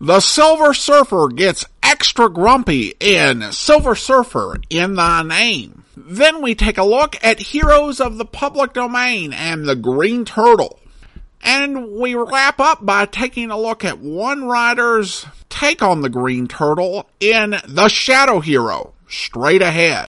The Silver Surfer gets extra grumpy in Silver Surfer in Thy Name. Then we take a look at Heroes of the Public Domain and the Green Turtle. And we wrap up by taking a look at one writer's take on the Green Turtle in The Shadow Hero, straight ahead.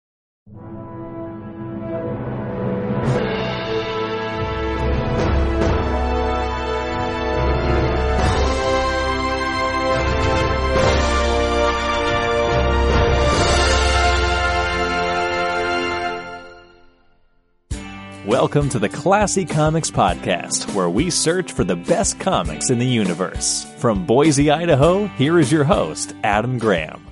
Welcome to the Classy Comics Podcast, where we search for the best comics in the universe. From Boise, Idaho, here is your host, Adam Graham.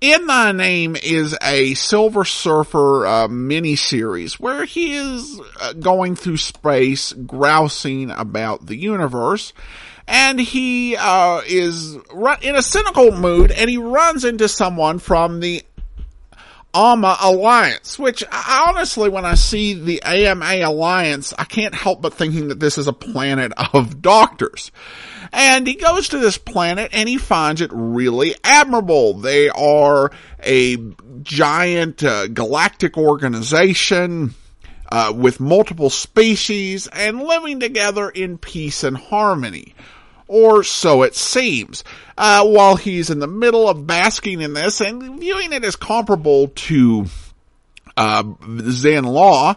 In Thy Name is a Silver Surfer uh, miniseries where he is uh, going through space, grousing about the universe, and he uh, is in a cynical mood, and he runs into someone from the AMA Alliance, which honestly, when I see the AMA Alliance, I can't help but thinking that this is a planet of doctors. And he goes to this planet and he finds it really admirable. They are a giant uh, galactic organization. Uh, with multiple species and living together in peace and harmony or so it seems. Uh, while he's in the middle of basking in this and viewing it as comparable to uh, Zenn-La,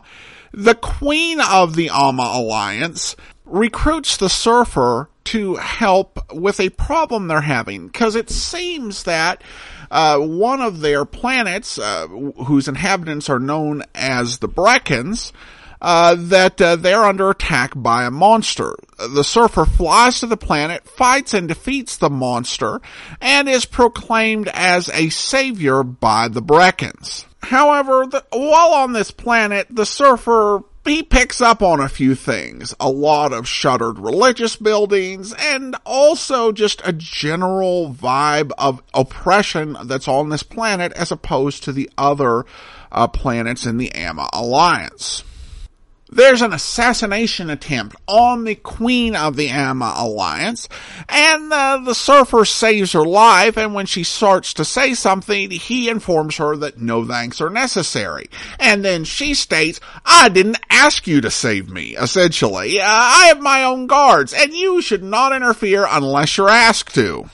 the queen of the Ama Alliance recruits the surfer to help with a problem they're having because it seems that uh, one of their planets, uh, whose inhabitants are known as the Breckons, uh, that uh, they're under attack by a monster. The surfer flies to the planet, fights and defeats the monster, and is proclaimed as a savior by the Breckons. However, the, while on this planet, the surfer he picks up on a few things. A lot of shuttered religious buildings and also just a general vibe of oppression that's on this planet as opposed to the other uh, planets in the Ama Alliance. There's an assassination attempt on the Queen of the Ama Alliance, and uh, the surfer saves her life, and when she starts to say something, he informs her that no thanks are necessary. And then she states, I didn't ask you to save me, essentially. Uh, I have my own guards, and you should not interfere unless you're asked to.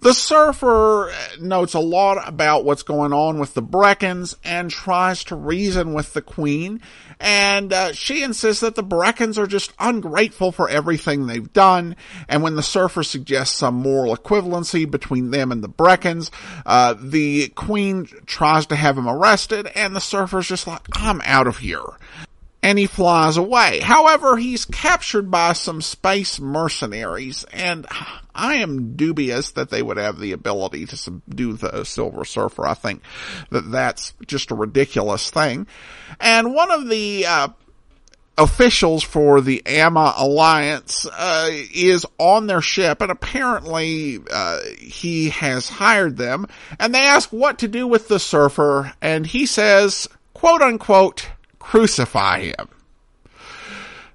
The surfer notes a lot about what's going on with the Breckons and tries to reason with the queen. And uh, she insists that the Breckons are just ungrateful for everything they've done. And when the surfer suggests some moral equivalency between them and the Breckons, uh, the queen tries to have him arrested, and the surfer's just like, I'm out of here and he flies away. However, he's captured by some space mercenaries, and I am dubious that they would have the ability to subdue the Silver Surfer. I think that that's just a ridiculous thing. And one of the, uh, officials for the AMA Alliance uh, is on their ship, and apparently uh, he has hired them. And they ask what to do with the surfer, and he says, "quote unquote." Crucify him.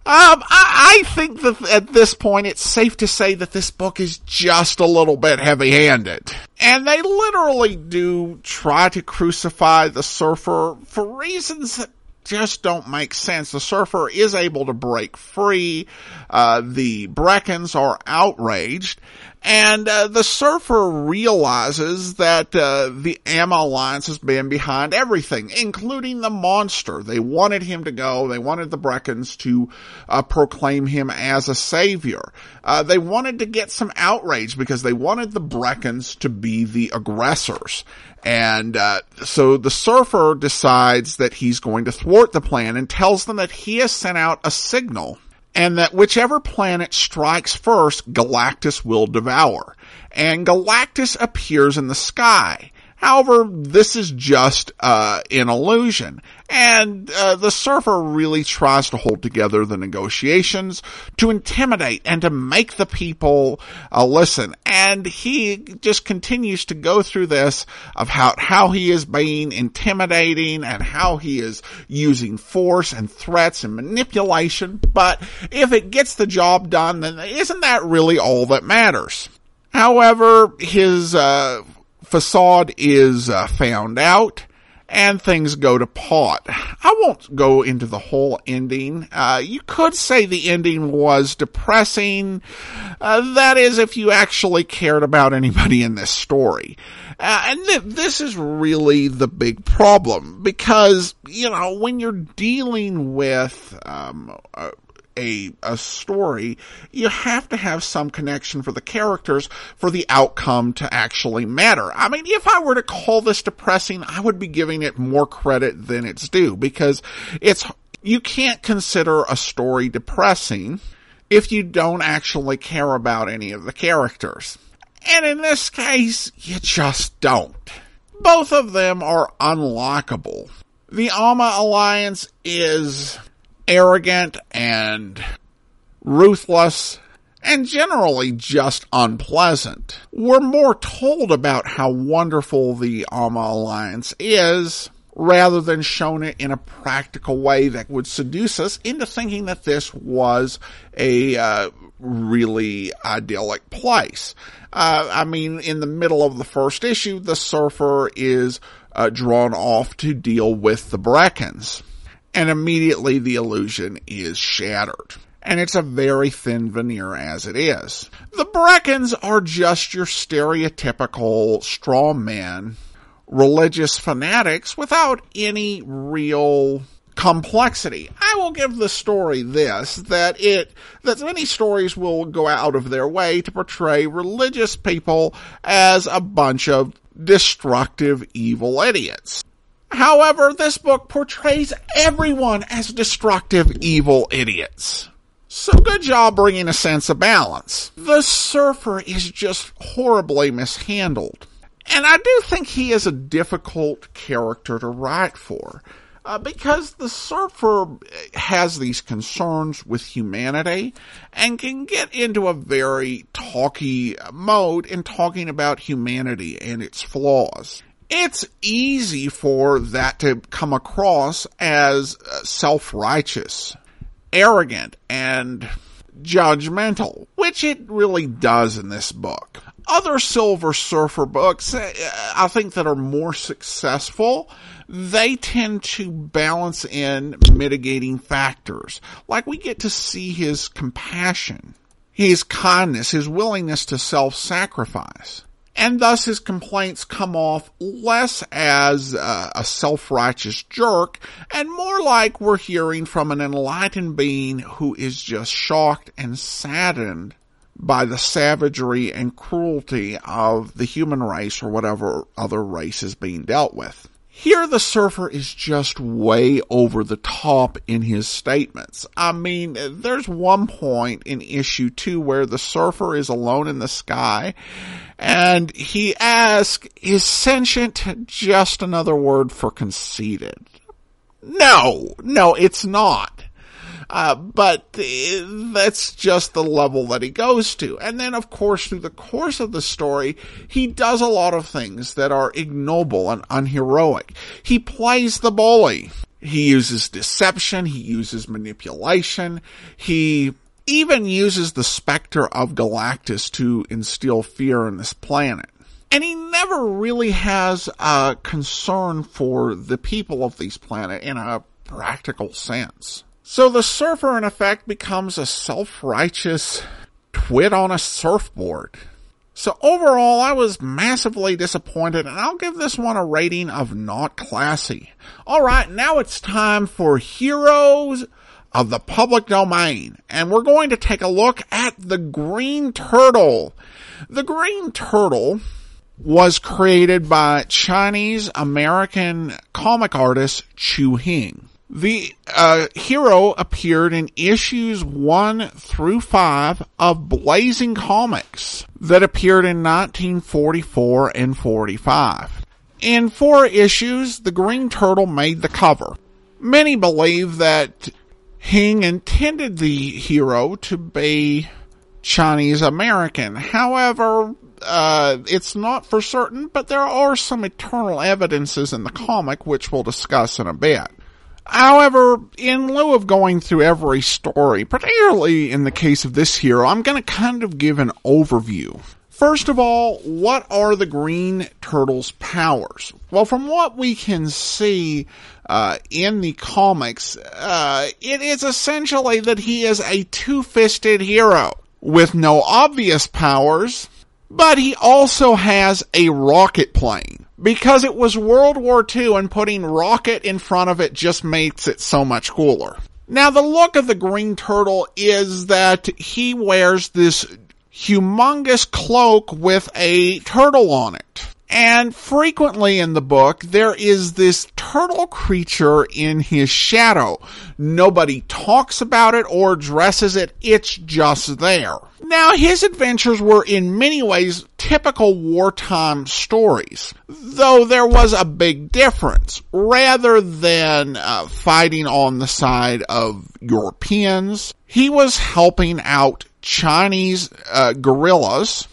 Um, I, I, think that at this point it's safe to say that this book is just a little bit heavy handed. And they literally do try to crucify the surfer for reasons that just don't make sense. The surfer is able to break free. Uh, the Breckons are outraged. And uh, the surfer realizes that uh, the Ama Alliance has been behind everything, including the monster. They wanted him to go. They wanted the Breckons to uh, proclaim him as a savior. Uh, they wanted to get some outrage because they wanted the Breckons to be the aggressors. And uh, so the surfer decides that he's going to thwart the plan and tells them that he has sent out a signal and that whichever planet strikes first, Galactus will devour. And Galactus appears in the sky. However, this is just uh, an illusion. And uh, the surfer really tries to hold together the negotiations to intimidate and to make the people uh, listen. And he just continues to go through this of how, how he is being intimidating and how he is using force and threats and manipulation. But if it gets the job done, then isn't that really all that matters? However, his uh, facade is uh, found out and things go to pot. I won't go into the whole ending. Uh, you could say the ending was depressing. Uh, that is, if you actually cared about anybody in this story. Uh, and th- this is really the big problem because, you know, when you're dealing with, um, a, a story, you have to have some connection for the characters for the outcome to actually matter. I mean, if I were to call this depressing, I would be giving it more credit than it's due because it's, you can't consider a story depressing if you don't actually care about any of the characters. And in this case, you just don't. Both of them are unlockable. The Ama Alliance is arrogant and ruthless and generally just unpleasant. We're more told about how wonderful the Ama Alliance is rather than shown it in a practical way that would seduce us into thinking that this was a uh, really idyllic place. Uh, I mean, in the middle of the first issue, the surfer is uh, drawn off to deal with the Breckons and immediately the illusion is shattered. And it's a very thin veneer as it is. The Breckons are just your stereotypical straw men, religious fanatics without any real complexity. I will give the story this, that it, that many stories will go out of their way to portray religious people as a bunch of destructive evil idiots. However, this book portrays everyone as destructive, evil idiots. So good job bringing a sense of balance. The surfer is just horribly mishandled. And I do think he is a difficult character to write for. Uh, because the surfer has these concerns with humanity and can get into a very talky mode in talking about humanity and its flaws it's easy for that to come across as uh, self-righteous, arrogant, and judgmental, which it really does in this book. Other Silver Surfer books, uh, I think that are more successful, they tend to balance in mitigating factors. Like we get to see his compassion, his kindness, his willingness to self-sacrifice and thus his complaints come off less as uh, a self-righteous jerk and more like we're hearing from an enlightened being who is just shocked and saddened by the savagery and cruelty of the human race or whatever other race is being dealt with. Here the surfer is just way over the top in his statements. I mean, there's one point in issue two where the surfer is alone in the sky and he asks, is sentient just another word for conceited? No, no, it's not. Uh, but that's just the level that he goes to. And then, of course, through the course of the story, he does a lot of things that are ignoble and unheroic. He plays the bully. He uses deception. He uses manipulation. He even uses the specter of Galactus to instill fear in this planet. And he never really has a concern for the people of this planet in a practical sense. So the surfer in effect becomes a self-righteous twit on a surfboard. So overall, I was massively disappointed and I'll give this one a rating of not classy. Alright, now it's time for Heroes of the Public Domain. And we're going to take a look at the Green Turtle. The Green Turtle was created by Chinese American comic artist Chu Hing. The uh, hero appeared in issues 1 through 5 of Blazing Comics that appeared in 1944 and 45. In four issues, the Green Turtle made the cover. Many believe that Hing intended the hero to be Chinese American. However, uh, it's not for certain, but there are some eternal evidences in the comic, which we'll discuss in a bit. However, in lieu of going through every story, particularly in the case of this hero, I'm going to kind of give an overview. First of all, what are the Green Turtle's powers? Well, from what we can see uh, in the comics, uh, it is essentially that he is a two-fisted hero with no obvious powers, but he also has a rocket plane. Because it was World War II and putting rocket in front of it just makes it so much cooler. Now the look of the Green Turtle is that he wears this humongous cloak with a turtle on it. And frequently in the book, there is this turtle creature in his shadow. Nobody talks about it or addresses it. It's just there. Now, his adventures were in many ways typical wartime stories, though there was a big difference. Rather than uh, fighting on the side of Europeans, he was helping out Chinese uh, guerrillas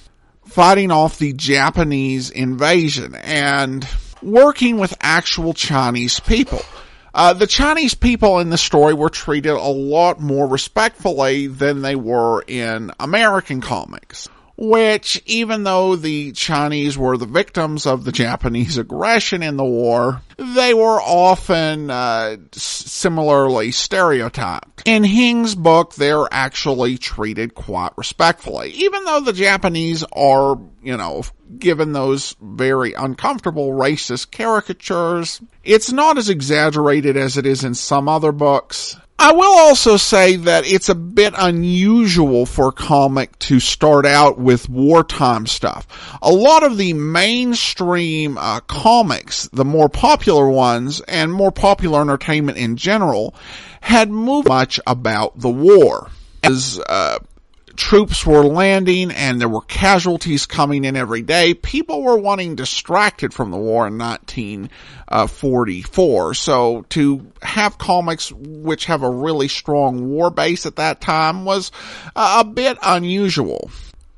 fighting off the Japanese invasion and working with actual Chinese people. Uh, the Chinese people in the story were treated a lot more respectfully than they were in American comics which even though the Chinese were the victims of the Japanese aggression in the war, they were often uh, similarly stereotyped. In Hing's book, they're actually treated quite respectfully, even though the Japanese are, you know, given those very uncomfortable racist caricatures. It's not as exaggerated as it is in some other books. I will also say that it's a bit unusual for a comic to start out with wartime stuff. A lot of the mainstream uh, comics, the more popular ones, and more popular entertainment in general, had moved much about the war. As uh, troops were landing and there were casualties coming in every day. People were wanting distracted from the war in 1944. So to have comics which have a really strong war base at that time was a bit unusual.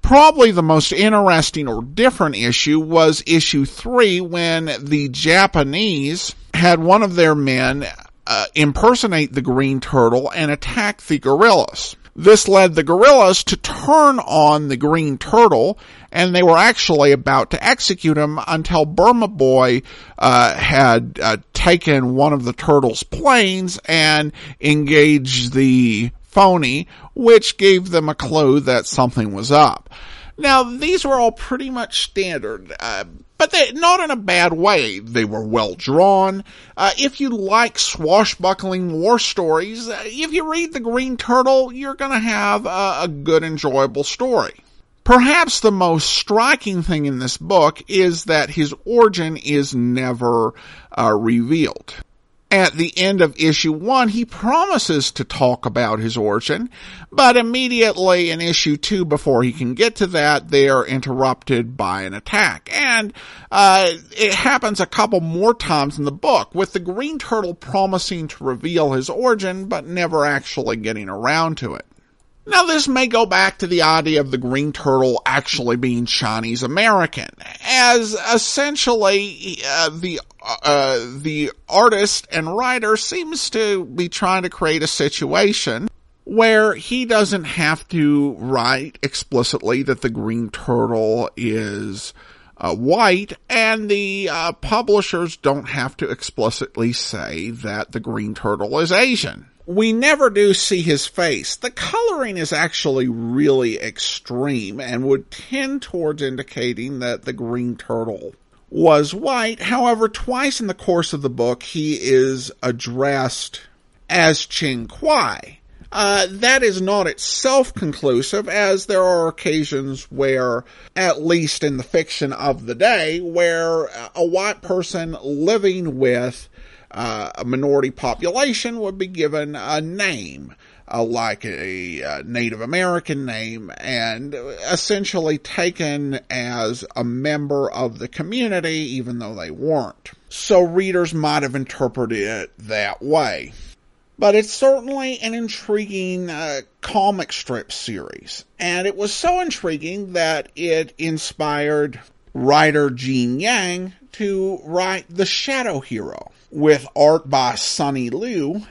Probably the most interesting or different issue was issue three when the Japanese had one of their men uh, impersonate the Green Turtle and attack the guerrillas. This led the guerrillas to turn on the green turtle, and they were actually about to execute him until Burma Boy uh, had uh, taken one of the turtle's planes and engaged the phony, which gave them a clue that something was up. Now, these were all pretty much standard. Uh, but they, not in a bad way. They were well drawn. Uh, if you like swashbuckling war stories, uh, if you read The Green Turtle, you're going to have a, a good, enjoyable story. Perhaps the most striking thing in this book is that his origin is never uh, revealed at the end of issue one, he promises to talk about his origin, but immediately in issue two, before he can get to that, they are interrupted by an attack. And, uh, it happens a couple more times in the book, with the Green Turtle promising to reveal his origin, but never actually getting around to it. Now this may go back to the idea of the green turtle actually being Chinese American, as essentially uh, the uh, the artist and writer seems to be trying to create a situation where he doesn't have to write explicitly that the green turtle is uh, white, and the uh, publishers don't have to explicitly say that the green turtle is Asian we never do see his face. The coloring is actually really extreme and would tend towards indicating that the green turtle was white. However, twice in the course of the book, he is addressed as Ching Kwai. Uh, that is not itself conclusive, as there are occasions where, at least in the fiction of the day, where a white person living with uh, a minority population would be given a name. uh, like a, a, Native American name and essentially taken as a member of the community even though they weren't. So readers might have interpreted it that way. But it's certainly an intriguing uh, comic strip series. And it was so intriguing that it inspired writer Gene Yang to write The Shadow Hero with art by Sonny Liew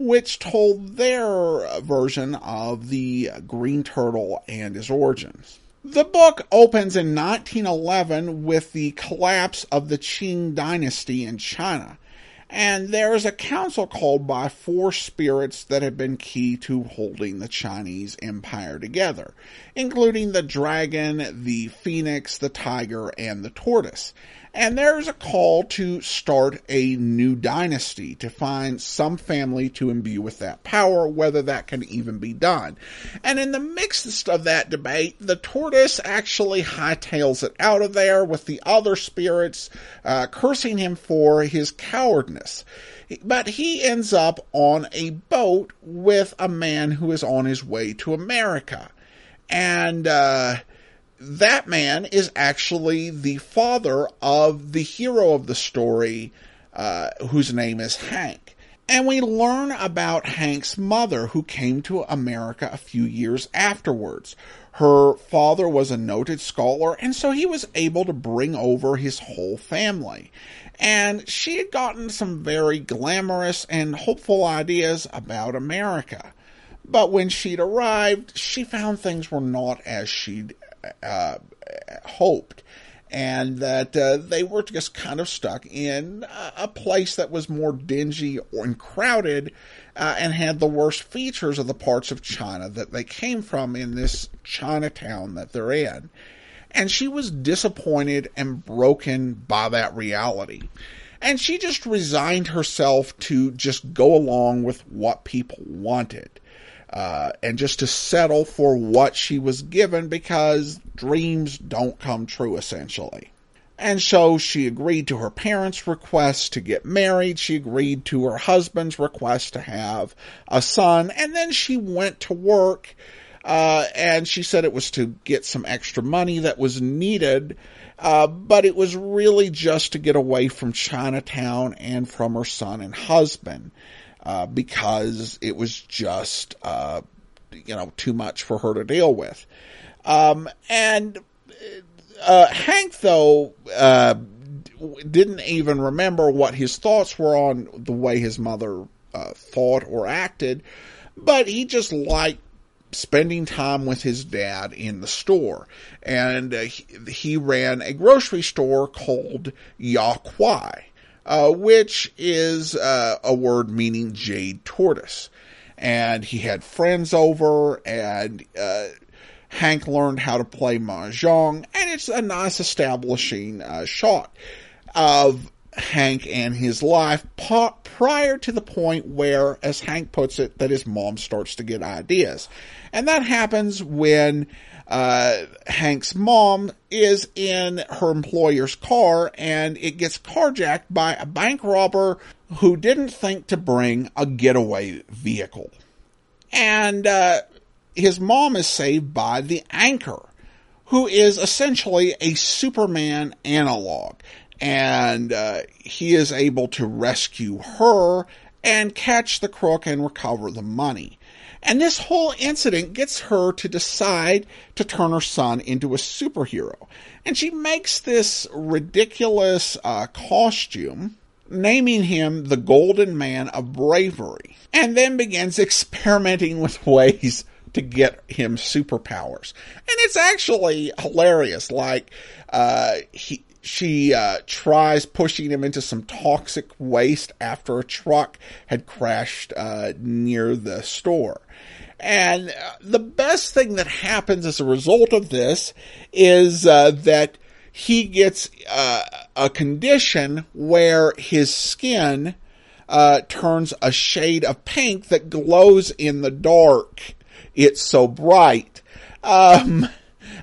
which told their version of the Green Turtle and his origins. The book opens in 1911 with the collapse of the Qing dynasty in China, and there is a council called by four spirits that have been key to holding the Chinese empire together, including the dragon, the phoenix, the tiger, and the tortoise. And there's a call to start a new dynasty, to find some family to imbue with that power, whether that can even be done. And in the midst of that debate, the tortoise actually hightails it out of there with the other spirits uh, cursing him for his cowardness. But he ends up on a boat with a man who is on his way to America. And, uh, that man is actually the father of the hero of the story, uh, whose name is Hank. And we learn about Hank's mother, who came to America a few years afterwards. Her father was a noted scholar, and so he was able to bring over his whole family. And she had gotten some very glamorous and hopeful ideas about America. But when she'd arrived, she found things were not as she'd uh, hoped, and that uh, they were just kind of stuck in a place that was more dingy and crowded uh, and had the worst features of the parts of China that they came from in this Chinatown that they're in. And she was disappointed and broken by that reality. And she just resigned herself to just go along with what people wanted uh, and just to settle for what she was given because dreams don't come true essentially. And so she agreed to her parents' request to get married. She agreed to her husband's request to have a son. And then she went to work. Uh, and she said it was to get some extra money that was needed. Uh, but it was really just to get away from Chinatown and from her son and husband. Uh, because it was just, uh, you know, too much for her to deal with. Um, and uh, Hank, though, uh, didn't even remember what his thoughts were on the way his mother uh, thought or acted, but he just liked spending time with his dad in the store. And he, he, ran a grocery store called Ya Kuai uh, which is uh, a word meaning jade tortoise. And he had friends over, and uh, Hank learned how to play mahjong, and it's a nice establishing uh, shot of Hank and his life prior to the point where, as Hank puts it, that his mom starts to get ideas. And that happens when uh, Hank's mom is in her employer's car and it gets carjacked by a bank robber who didn't think to bring a getaway vehicle. And uh, his mom is saved by the anchor, who is essentially a Superman analog. And uh, he is able to rescue her and catch the crook and recover the money. And this whole incident gets her to decide to turn her son into a superhero. And she makes this ridiculous uh, costume, naming him the Golden Man of Bravery, and then begins experimenting with ways to get him superpowers. And it's actually hilarious. Like, uh, he, she uh, tries pushing him into some toxic waste after a truck had crashed uh, near the store. And uh, the best thing that happens as a result of this is uh, that he gets uh, a condition where his skin uh, turns a shade of pink that glows in the dark. It's so bright. Um,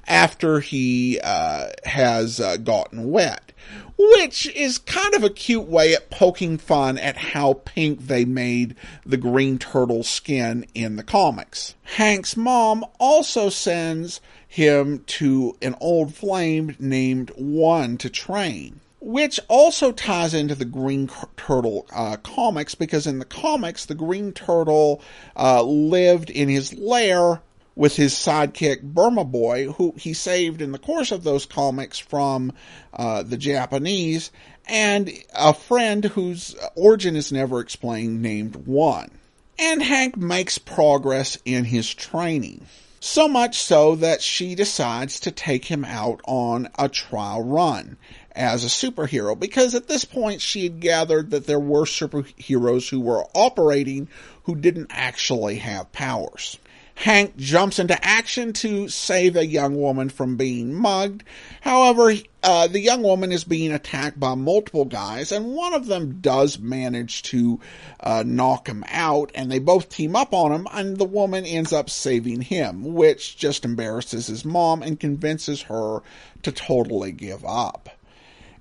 after he uh, has uh, gotten wet, which is kind of a cute way at poking fun at how pink they made the green turtle skin in the comics. Hank's mom also sends him to an old flame named Wong to train which also ties into the Green Turtle uh, comics because in the comics, the Green Turtle uh, lived in his lair with his sidekick Burma Boy, who he saved in the course of those comics from uh, the Japanese, and a friend whose origin is never explained named Wong. And Hank makes progress in his training. So much so that she decides to take him out on a trial run as a superhero because at this point she had gathered that there were superheroes who were operating who didn't actually have powers. Hank jumps into action to save a young woman from being mugged. However, uh, the young woman is being attacked by multiple guys, and one of them does manage to uh, knock him out, and they both team up on him, and the woman ends up saving him, which just embarrasses his mom and convinces her to totally give up.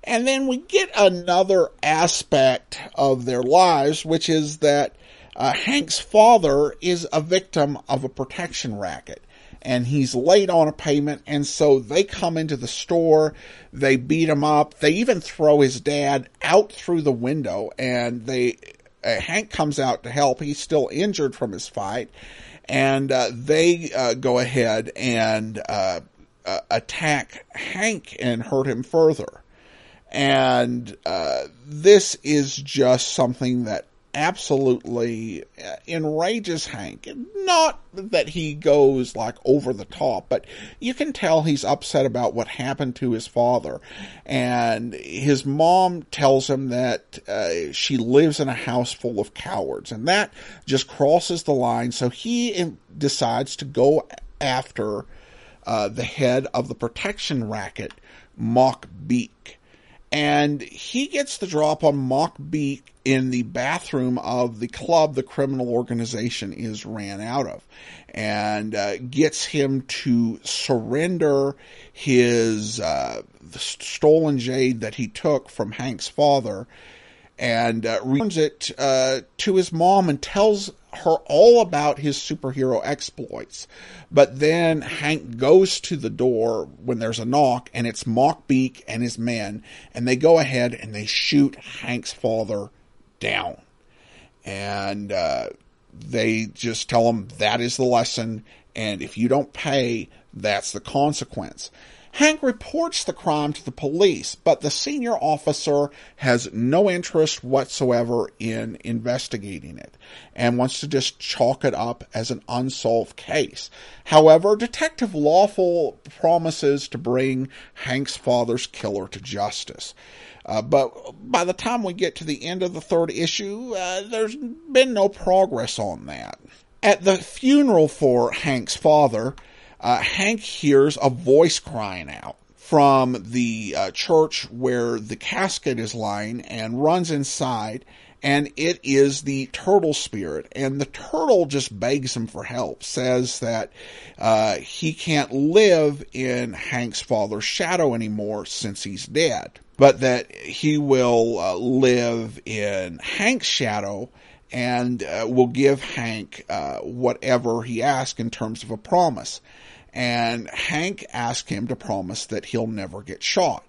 And then we get another aspect of their lives, which is that uh, Hank's father is a victim of a protection racket and he's late on a payment and so they come into the store they beat him up they even throw his dad out through the window and they uh, hank comes out to help. He's still injured from his fight and uh, they uh, go ahead and uh, uh, attack hank and hurt him further. And this is just something that absolutely uh, enrages Hank. Not that he goes like over the top, but you can tell he's upset about what happened to his father. And his mom tells him that uh, she lives in a house full of cowards, and that just crosses the line. So he decides to go after uh, the head of the protection racket, Mock Beak and he gets the drop on Mock Beak in the bathroom of the club the criminal organization is ran out of, and uh, gets him to surrender his uh, stolen jade that he took from Hank's father, and uh, returns it uh, to his mom and tells her all about his superhero exploits. But then Hank goes to the door when there's a knock, and it's Mockbeak and his men, and they go ahead and they shoot Hank's father down. And uh, they just tell him that is the lesson, and if you don't pay, that's the consequence. Hank reports the crime to the police, but the senior officer has no interest whatsoever in investigating it and wants to just chalk it up as an unsolved case. However, Detective Lawful promises to bring Hank's father's killer to justice. Uh, but by the time we get to the end of the third issue, uh, there's been no progress on that. At the funeral for Hank's father, uh, Hank hears a voice crying out from the uh, church where the casket is lying and runs inside and it is the turtle spirit. And the turtle just begs him for help says that uh, he can't live in hank's father's shadow anymore since he's dead but that he will uh, live in hank's shadow and uh, will give hank uh, whatever he asks in terms of a promise and Hank asks him to promise that he'll never get shot.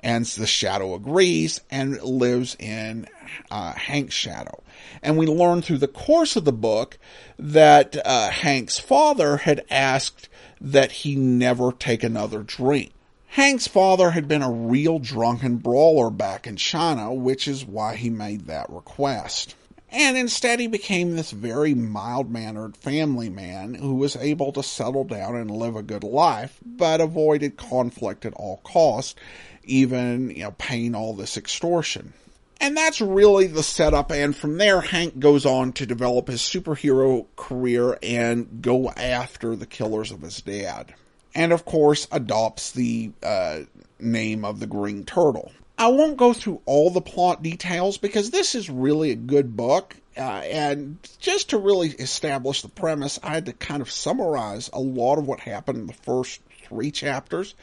And the shadow agrees and lives in uh, Hank's shadow. And we learn through the course of the book that uh, Hank's father had asked that he never take another drink. Hank's father had been a real drunken brawler back in China, which is why he made that request and instead he became this very mild mannered family man who was able to settle down and live a good life, but avoided conflict at all costs, even, you know, paying all this extortion. And that's really the setup, and from there, Hank goes on to develop his superhero career and go after the killers of his dad. And of course, adopts the uh, name of the Green Turtle. I won't go through all the plot details because this is really a good book. Uh, and just to really establish the premise, I had to kind of summarize a lot of what happened in the first three chapters.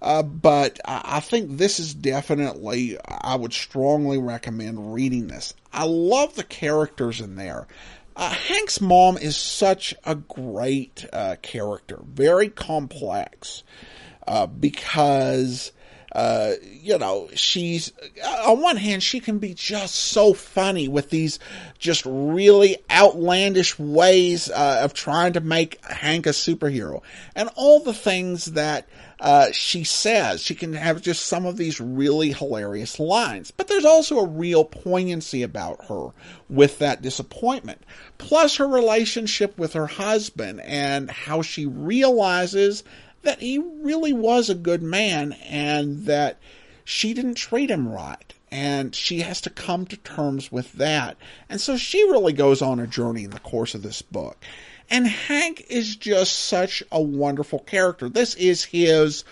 Uh, but I, think this is definitely, I would strongly recommend reading this. I love the characters in there. Uh, Hank's mom is such a great uh, character, very complex, uh, because uh, you know, she's, on one hand, she can be just so funny with these just really outlandish ways uh, of trying to make Hank a superhero. And all the things that uh, she says, she can have just some of these really hilarious lines. But there's also a real poignancy about her with that disappointment. Plus her relationship with her husband and how she realizes that he really was a good man and that she didn't treat him right. And she has to come to terms with that. And so she really goes on a journey in the course of this book. And Hank is just such a wonderful character. This is his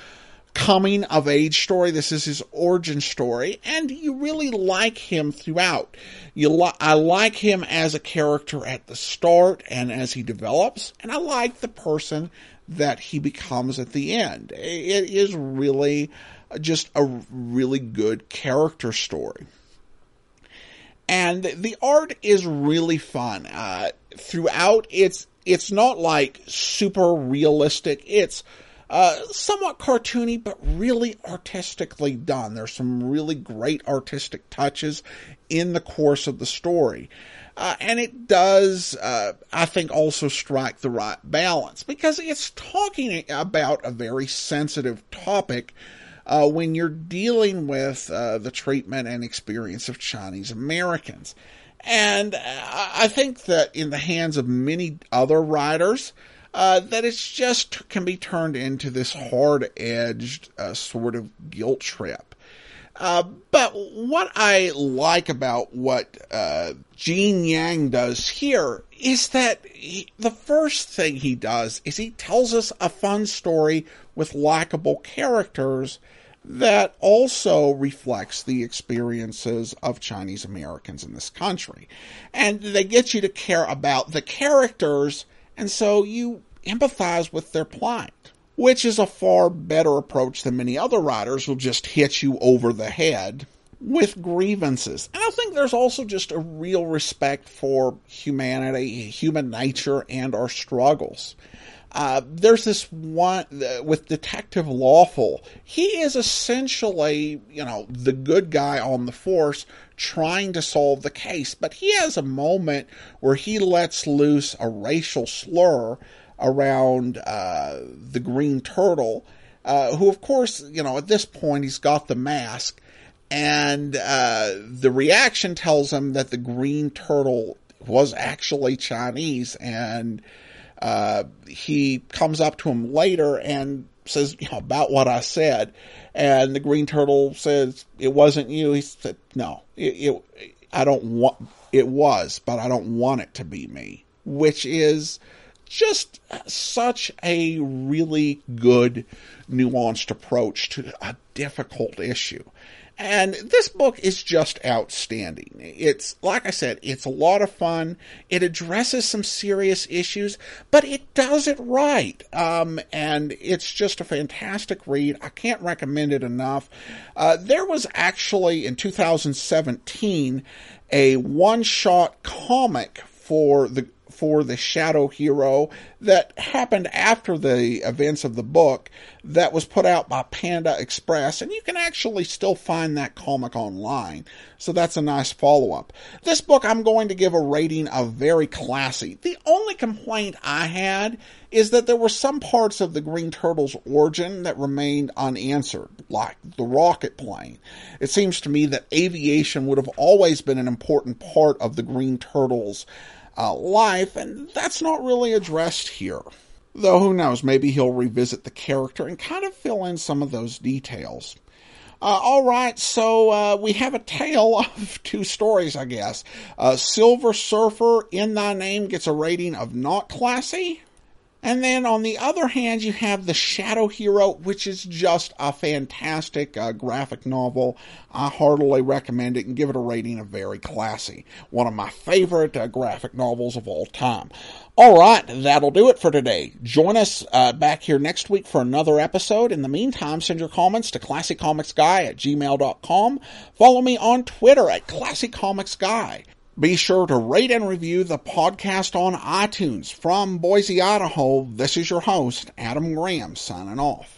coming of age story. This is his origin story, and you really like him throughout. You li- I like him as a character at the start and as he develops, and I like the person that he becomes at the end. It is really just a really good character story. And the art is really fun. Uh, throughout, it's, it's not like super realistic. It's, uh, somewhat cartoony, but really artistically done. There's some really great artistic touches in the course of the story. Uh, and it does, uh, I think, also strike the right balance because it's talking about a very sensitive topic uh, when you're dealing with uh, the treatment and experience of Chinese Americans. And I think that in the hands of many other writers, uh, that it's just can be turned into this hard edged sort of guilt trip. Uh, but what I like about what uh, Gene Yang does here is that he, the first thing he does is he tells us a fun story with likable characters that also reflects the experiences of Chinese Americans in this country. And they get you to care about the characters, and so you empathize with their plight which is a far better approach than many other writers who'll just hit you over the head with grievances. And I think there's also just a real respect for humanity, human nature, and our struggles. Uh, there's this one uh, with Detective Lawful. He is essentially, you know, the good guy on the force trying to solve the case, but he has a moment where he lets loose a racial slur around uh, the green turtle, uh, who, of course, you know, at this point he's got the mask, and the reaction tells him that the green turtle was actually Chinese, and uh, he comes up to him later and says, you know, about what I said, and the green turtle says it wasn't you. He said, no, it, it I don't want it was, but I don't want it to be me, which is just such a really good, nuanced approach to a difficult issue. And this book is just outstanding. It's, like I said, it's a lot of fun. It addresses some serious issues, but it does it right. Um, and it's just a fantastic read. I can't recommend it enough. Uh, there was actually in 2017 a one shot comic for the for the shadow hero that happened after the events of the book that was put out by Panda Express, and you can actually still find that comic online. So that's a nice follow up. This book I'm going to give a rating of very classy. The only complaint I had is that there were some parts of the Green Turtle's origin that remained unanswered, like the rocket plane. It seems to me that aviation would have always been an important part of the Green Turtle's uh, life, and that's not really addressed here. Though who knows, maybe he'll revisit the character and kind of fill in some of those details. Uh, all right, so uh, we have a tale of two stories, I guess. Uh, Silver Surfer in Thy Name gets a rating of not classy. And then on the other hand, you have The Shadow Hero, which is just a fantastic uh, graphic novel. I heartily recommend it and give it a rating of very classy. One of my favorite uh, graphic novels of all time. All right, that'll do it for today. Join us uh, back here next week for another episode. In the meantime, send your comments to classiccomicsguy at gmail.com. Follow me on Twitter at classiccomicsguy. Be sure to rate and review the podcast on iTunes. From Boise, Idaho, this is your host, Adam Graham, signing off.